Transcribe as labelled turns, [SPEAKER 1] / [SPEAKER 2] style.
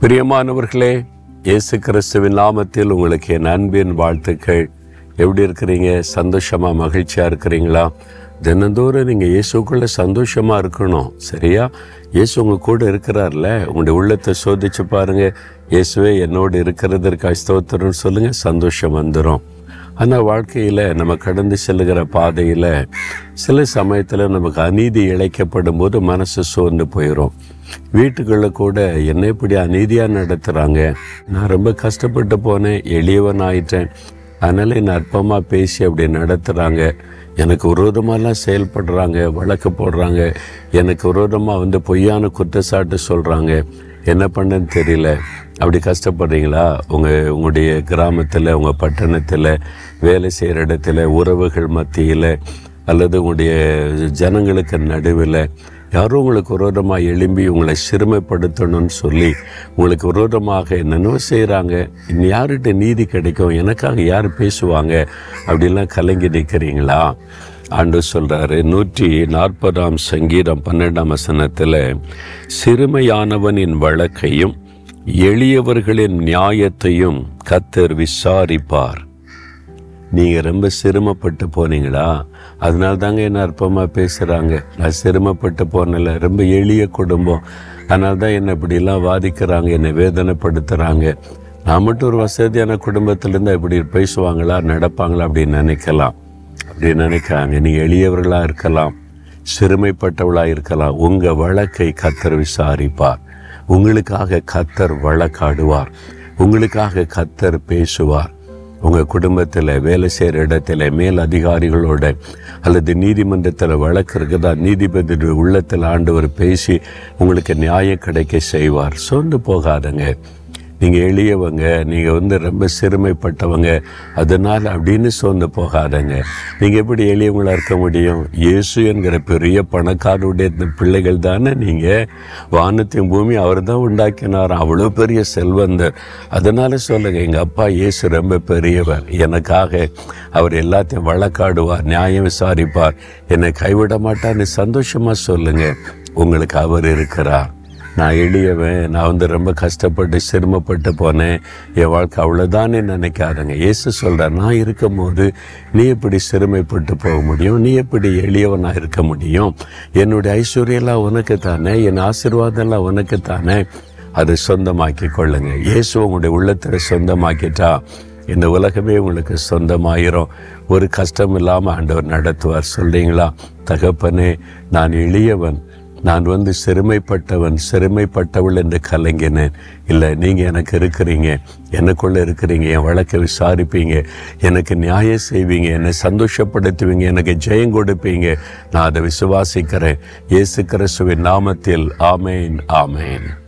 [SPEAKER 1] பிரியமானவர்களே இயேசு கிறிஸ்துவின் நாமத்தில் உங்களுக்கு என் அன்பின் வாழ்த்துக்கள். எப்படி இருக்கிறீங்க? சந்தோஷமா மகிழ்ச்சியா இருக்கிறீங்களா? தினந்தோறும் நீங்கள் இயேசுக்குள்ள சந்தோஷமா இருக்கணும் சரியா? இயேசு உங்க கூட இருக்கிறார்ல உங்களுடைய உள்ளத்தை சோதிச்சு பாருங்க. இயேசுவே என்னோடு இருக்கிறதற்கு ஸ்தோத்திரம்னு சொல்லுங்க சந்தோஷம் வந்துடும் ஆனால் வாழ்க்கையில் நம்ம கடந்து செல்லுகிற பாதையில் சில சமயத்தில் நமக்கு அநீதி இழைக்கப்படும் போது மனசு சோர்ந்து போயிடும் வீட்டுக்குள்ள கூட என்ன இப்படி அநீதியாக நடத்துகிறாங்க நான் ரொம்ப கஷ்டப்பட்டு போனேன் எளியவன் ஆயிட்டேன். அதனால் என்னை அற்பமாக பேசி அப்படி நடத்துகிறாங்க எனக்கு விரோதமாகலாம் செயல்படுறாங்க வழக்கு போடுறாங்க. எனக்கு விரோதமாக வந்து பொய்யான குற்றச்சாட்டு சொல்கிறாங்க என்ன பண்ணன்னு தெரியல. அப்படி கஷ்டப்படுறீங்களா? உங்கள் உங்களுடைய கிராமத்தில் உங்கள் பட்டணத்தில் வேலை செய்கிற இடத்துல உறவுகள் மத்தியில் அல்லது உங்களுடைய ஜனங்களுக்கு நடுவில் யாரும் உங்களுக்கு விரோதமாக எழும்பி உங்களை சிறுமைப்படுத்தணும்னு சொல்லி உங்களுக்கு விரோதமாக என்னென்னவோ செய்கிறாங்க இனி யார்கிட்ட நீதி கிடைக்கும்? எனக்காக யார் பேசுவாங்க? அப்படிலாம் கலங்கி நிற்கிறீங்களா ஆண்டு சொல்கிறாரு நூற்றி நாற்பதாம் சங்கீதம் பன்னெண்டாம் வசனத்தில் சிறுமையானவனின் வழக்கையும் எளியவர்களின் நியாயத்தையும் கத்தர் விசாரிப்பார். நீங்கள் ரொம்ப சிரமப்பட்டு போனீங்களா? அதனால தாங்க என்ன அற்பமாக பேசுகிறாங்க நான் சிரமப்பட்டு போனல ரொம்ப எளிய குடும்பம். அதனால தான் என்னை இப்படிலாம் வாதிக்கிறாங்க என்னை வேதனைப்படுத்துகிறாங்க நான் மட்டும் ஒரு வசதியான குடும்பத்திலேருந்து இப்படி பேசுவாங்களா நடப்பாங்களா அப்படின்னு நினைக்கலாம். அப்படி நினைக்கிறாங்க நீ எளியவர்களாக இருக்கலாம் சிறுமைப்பட்டவளாக இருக்கலாம். உங்கள் வழக்கை கத்தர் விசாரிப்பார். உங்களுக்காக கத்தர் வழக்காடுவார். உங்களுக்காக கத்தர் பேசுவார். உங்கள் குடும்பத்தில் வேலை செய்கிற இடத்துல மேல் அதிகாரிகளோட அல்லது நீதிமன்றத்தில் வழக்கு இருக்குதா நீதிபதி உள்ளத்தில் ஆண்டவர் பேசி உங்களுக்கு நியாயம் கிடைக்க செய்வார். சோர்ந்து போகாதங்க. நீங்கள் எளியவங்க நீங்கள் வந்து ரொம்ப சிறுமைப்பட்டவங்க. அதனால் அப்படின்னு சோர்ந்து போகாதங்க. நீங்கள் எப்படி எளியவங்களாக இருக்க முடியும்? இயேசு என்கிற பெரிய பணக்காரருடைய இந்த பிள்ளைகள் தானே நீங்கள் வானத்தையும் பூமி அவர் தான் உண்டாக்கினார். அவ்வளோ பெரிய செல்வந்தர். அதனால் சொல்லுங்கள் எங்கள் அப்பா இயேசு ரொம்ப பெரியவர். எனக்காக அவர் எல்லாத்தையும் வழக்காடுவார் நியாயம் விசாரிப்பார். என்னை கைவிட மாட்டார்னு சந்தோஷமாக சொல்லுங்கள் உங்களுக்கு அவர் இருக்கிறார். நான் எளியவன் நான் வந்து ரொம்ப கஷ்டப்பட்டு சிரமப்பட்டு போனேன். என் வாழ்க்கை அவ்வளோதானே நினைக்காதங்க. இயேசு சொல்கிறார் நான் இருக்கும் போது நீ எப்படி சிறுமைப்பட்டு போக முடியும்? நீ எப்படி எளியவனாக இருக்க முடியும்? என்னுடைய ஐஸ்வர்யெல்லாம் உனக்கு தானே? என் ஆசீர்வாதம்லாம் உனக்கு தானே? அதை சொந்தமாக்கி கொள்ளுங்க. இயேசு உங்களுடைய உள்ளத்தில் சொந்தமாக்கிட்டா இந்த உலகமே உங்களுக்கு சொந்தமாயிரும். ஒரு கஷ்டம் இல்லாமல் ஆண்டவர் நடத்துவார். சொல்றீங்களா? தகப்பனே நான் எளியவன். நான் வந்து சிறுமைப்பட்டவன் சிறுமைப்பட்டவள் என்று கலங்கினேன். இல்லை நீங்கள் எனக்கு இருக்கிறீங்க எனக்குள்ளே இருக்கிறீங்க என் வழக்கை விசாரிப்பீங்க எனக்கு நியாயம் செய்வீங்க என்னை சந்தோஷப்படுத்துவீங்க எனக்கு ஜெயம் கொடுப்பீங்க. நான் அதை விசுவாசிக்கிறேன். இயேசு கிறிஸ்துவின் நாமத்தில் ஆமேன் ஆமேன்.